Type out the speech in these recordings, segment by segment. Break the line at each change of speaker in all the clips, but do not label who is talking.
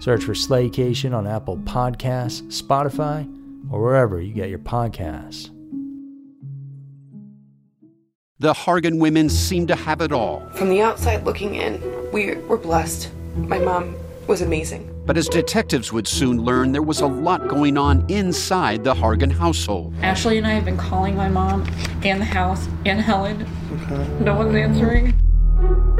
Search for Slaycation on Apple Podcasts, Spotify, or wherever you get your podcasts.
The Hargan women seem to have it all.
From the outside looking in, we were blessed. My mom was amazing.
But as detectives would soon learn, there was a lot going on inside the Hargan household.
Ashley and I have been calling my mom and the house and Helen. Okay. No one's answering.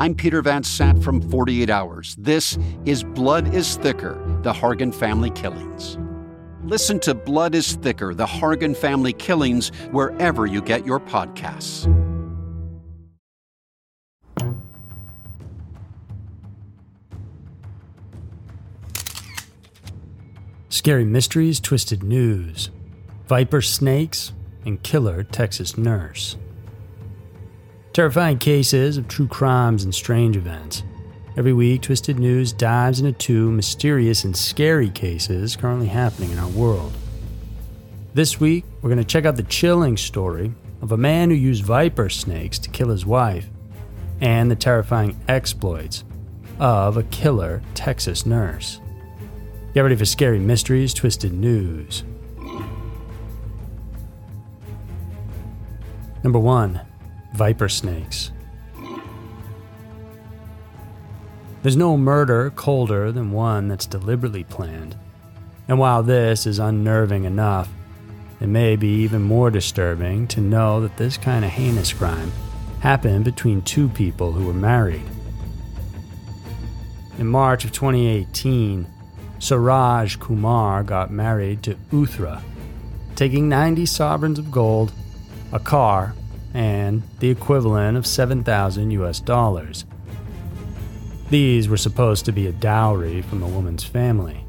I'm Peter Van Sant from 48 Hours. This is Blood is Thicker The Hargan Family Killings. Listen to Blood is Thicker The Hargan Family Killings wherever you get your podcasts.
Scary mysteries, twisted news, viper snakes, and killer Texas nurse. Terrifying cases of true crimes and strange events. Every week, Twisted News dives into two mysterious and scary cases currently happening in our world. This week, we're going to check out the chilling story of a man who used viper snakes to kill his wife, and the terrifying exploits of a killer Texas nurse. Get ready for scary mysteries, twisted news. Number one, viper snakes. There's no murder colder than one that's deliberately planned. And while this is unnerving enough, it may be even more disturbing to know that this kind of heinous crime happened between two people who were married. In March of 2018, Suraj Kumar got married to Uthra, taking 90 sovereigns of gold, a car, and the equivalent of 7,000 US dollars. These were supposed to be a dowry from the woman's family.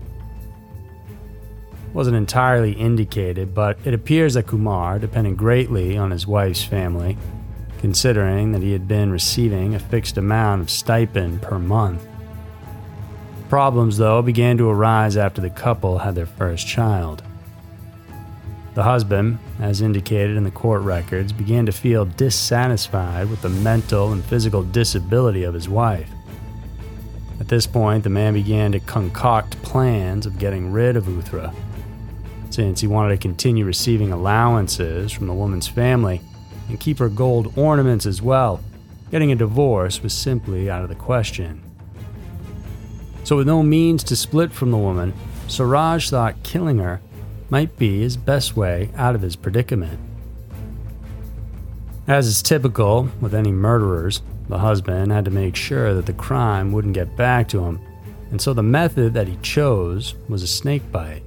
Wasn't entirely indicated, but it appears that Kumar depended greatly on his wife's family, considering that he had been receiving a fixed amount of stipend per month. Problems, though, began to arise after the couple had their first child. The husband, as indicated in the court records, began to feel dissatisfied with the mental and physical disability of his wife. At this point, the man began to concoct plans of getting rid of Uthra, since he wanted to continue receiving allowances from the woman's family and keep her gold ornaments as well. Getting a divorce was simply out of the question. So, with no means to split from the woman, Suraj thought killing her might be his best way out of his predicament. As is typical with any murderers, the husband had to make sure that the crime wouldn't get back to him, and so the method that he chose was a snake bite.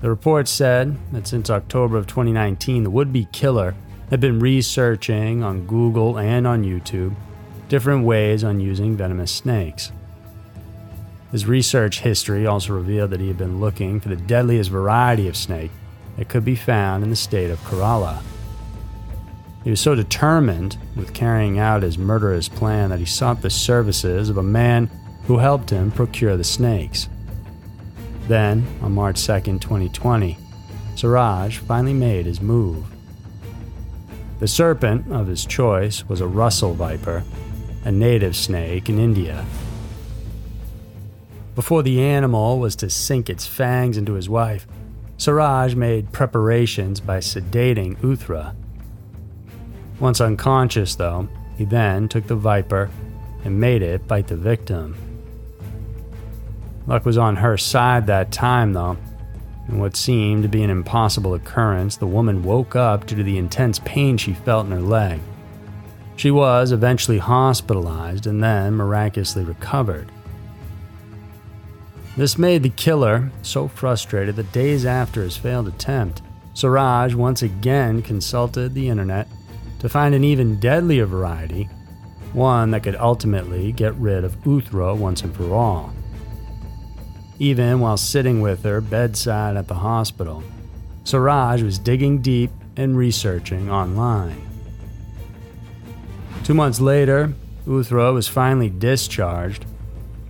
The report said that since October of 2019, the would be killer had been researching on Google and on YouTube different ways on using venomous snakes. His research history also revealed that he had been looking for the deadliest variety of snake that could be found in the state of Kerala. He was so determined with carrying out his murderous plan that he sought the services of a man who helped him procure the snakes. Then, on March 2, 2020, Siraj finally made his move. The serpent of his choice was a Russell viper, a native snake in India before the animal was to sink its fangs into his wife, Siraj made preparations by sedating Uthra. Once unconscious, though, he then took the viper and made it bite the victim. Luck was on her side that time, though. In what seemed to be an impossible occurrence, the woman woke up due to the intense pain she felt in her leg. She was eventually hospitalized and then miraculously recovered. This made the killer so frustrated that days after his failed attempt, Siraj once again consulted the internet to find an even deadlier variety, one that could ultimately get rid of Uthra once and for all. Even while sitting with her bedside at the hospital, Siraj was digging deep and researching online. Two months later, Uthra was finally discharged.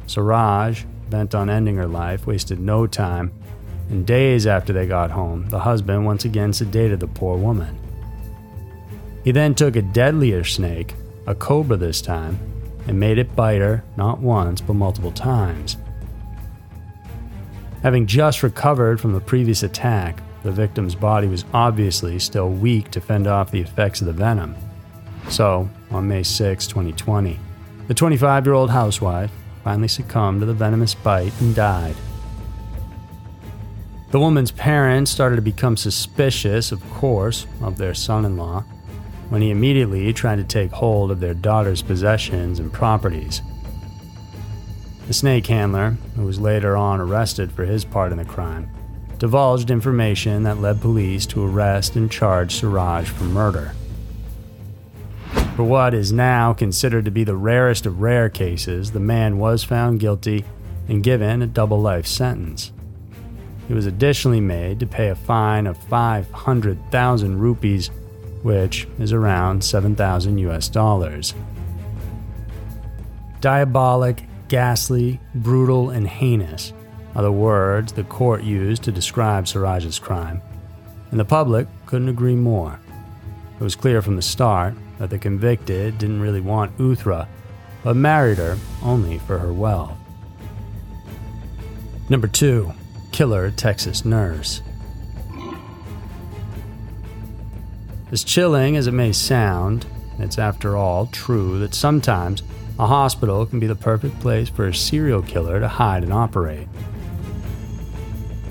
Siraj bent on ending her life, wasted no time, and days after they got home, the husband once again sedated the poor woman. He then took a deadlier snake, a cobra this time, and made it bite her not once but multiple times. Having just recovered from the previous attack, the victim's body was obviously still weak to fend off the effects of the venom. So, on May 6, 2020, the 25 year old housewife finally succumbed to the venomous bite and died. The woman's parents started to become suspicious, of course, of their son in law when he immediately tried to take hold of their daughter's possessions and properties. The snake handler, who was later on arrested for his part in the crime, divulged information that led police to arrest and charge Siraj for murder. For what is now considered to be the rarest of rare cases, the man was found guilty and given a double life sentence. He was additionally made to pay a fine of 500,000 rupees, which is around 7,000 US dollars. Diabolic, ghastly, brutal, and heinous are the words the court used to describe Siraj's crime, and the public couldn't agree more. It was clear from the start that the convicted didn't really want Uthra, but married her only for her wealth. Number 2. Killer Texas Nurse. As chilling as it may sound, it's after all true that sometimes a hospital can be the perfect place for a serial killer to hide and operate.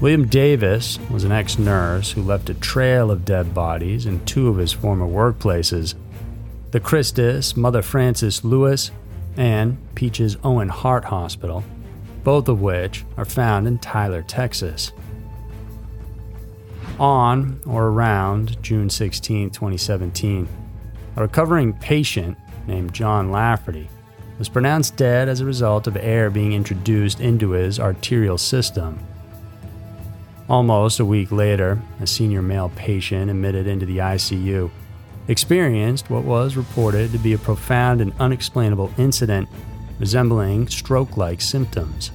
William Davis was an ex nurse who left a trail of dead bodies in two of his former workplaces the Christus Mother Frances Louis and Peaches Owen Heart Hospital, both of which are found in Tyler, Texas. On or around June 16, 2017, a recovering patient named John Lafferty was pronounced dead as a result of air being introduced into his arterial system. Almost a week later, a senior male patient admitted into the ICU experienced what was reported to be a profound and unexplainable incident resembling stroke like symptoms.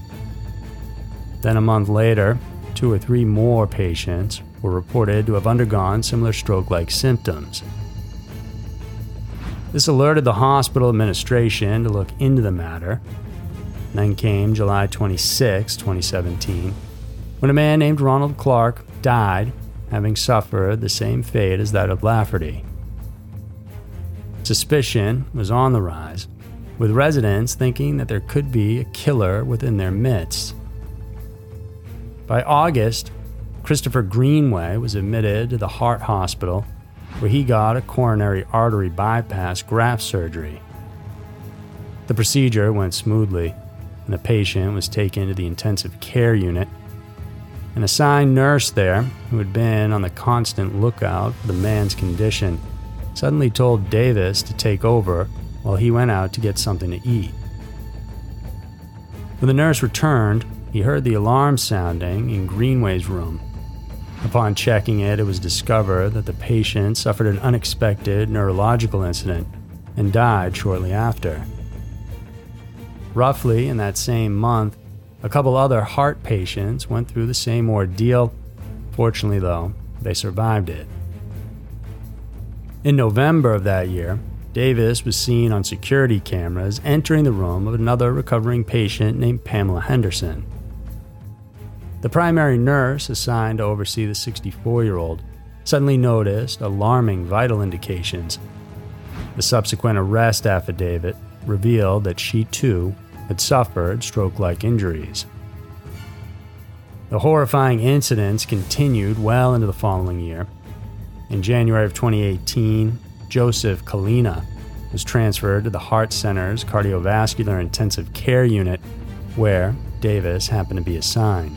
Then, a month later, two or three more patients were reported to have undergone similar stroke like symptoms. This alerted the hospital administration to look into the matter. Then came July 26, 2017, when a man named Ronald Clark died, having suffered the same fate as that of Lafferty. Suspicion was on the rise, with residents thinking that there could be a killer within their midst. By August, Christopher Greenway was admitted to the Heart Hospital where he got a coronary artery bypass graft surgery. The procedure went smoothly, and the patient was taken to the intensive care unit. An assigned nurse there, who had been on the constant lookout for the man's condition, suddenly told Davis to take over while he went out to get something to eat. When the nurse returned, he heard the alarm sounding in Greenway's room. Upon checking it, it was discovered that the patient suffered an unexpected neurological incident and died shortly after. Roughly in that same month, a couple other heart patients went through the same ordeal. Fortunately, though, they survived it. In November of that year, Davis was seen on security cameras entering the room of another recovering patient named Pamela Henderson. The primary nurse assigned to oversee the 64 year old suddenly noticed alarming vital indications. The subsequent arrest affidavit revealed that she too had suffered stroke like injuries. The horrifying incidents continued well into the following year. In January of 2018, Joseph Kalina was transferred to the Heart Center's cardiovascular intensive care unit, where Davis happened to be assigned.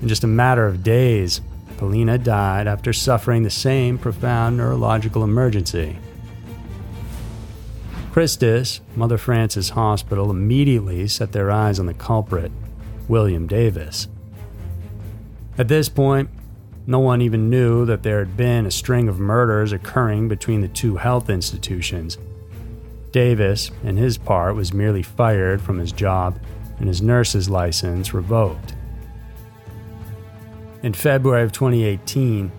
In just a matter of days, Kalina died after suffering the same profound neurological emergency. Christus, Mother Frances Hospital, immediately set their eyes on the culprit, William Davis. At this point, no one even knew that there had been a string of murders occurring between the two health institutions. Davis, in his part, was merely fired from his job and his nurse's license revoked. In February of 2018,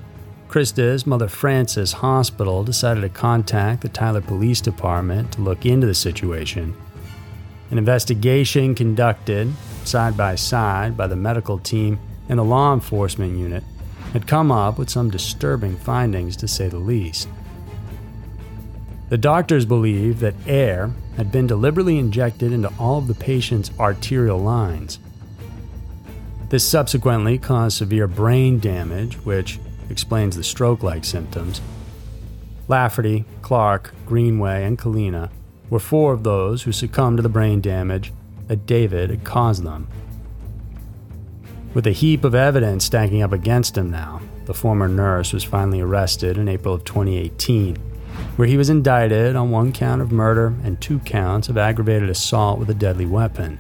Christus Mother Frances Hospital decided to contact the Tyler Police Department to look into the situation. An investigation conducted side by side by the medical team and the law enforcement unit had come up with some disturbing findings to say the least. The doctors believed that air had been deliberately injected into all of the patient's arterial lines. This subsequently caused severe brain damage, which explains the stroke like symptoms. Lafferty, Clark, Greenway, and Kalina were four of those who succumbed to the brain damage that Davis had caused them. With a heap of evidence stacking up against him now, the former nurse was finally arrested in April of 2018, where he was indicted on one count of murder and two counts of aggravated assault with a deadly weapon.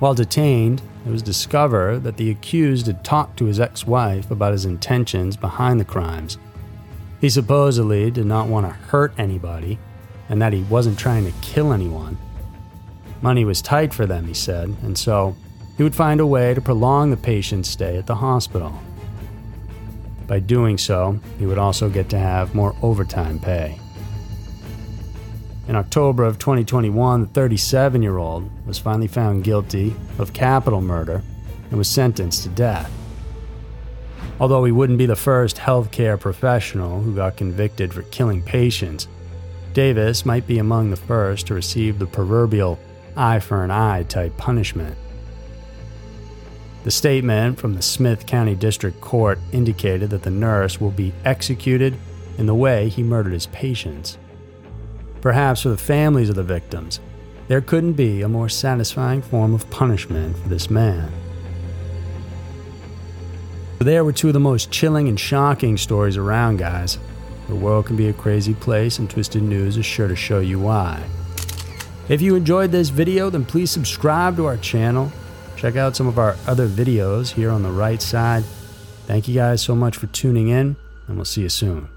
While detained, it was discovered that the accused had talked to his ex wife about his intentions behind the crimes. He supposedly did not want to hurt anybody, and that he wasn't trying to kill anyone. Money was tight for them, he said, and so he would find a way to prolong the patient's stay at the hospital. By doing so, he would also get to have more overtime pay. In October of 2021, the 37 year old was finally found guilty of capital murder and was sentenced to death. Although he wouldn't be the first healthcare professional who got convicted for killing patients, Davis might be among the first to receive the proverbial eye for an eye type punishment. The statement from the Smith County District Court indicated that the nurse will be executed in the way he murdered his patients. Perhaps for the families of the victims, there couldn't be a more satisfying form of punishment for this man. There were two of the most chilling and shocking stories around, guys. The world can be a crazy place, and Twisted News is sure to show you why. If you enjoyed this video, then please subscribe to our channel. Check out some of our other videos here on the right side. Thank you guys so much for tuning in, and we'll see you soon.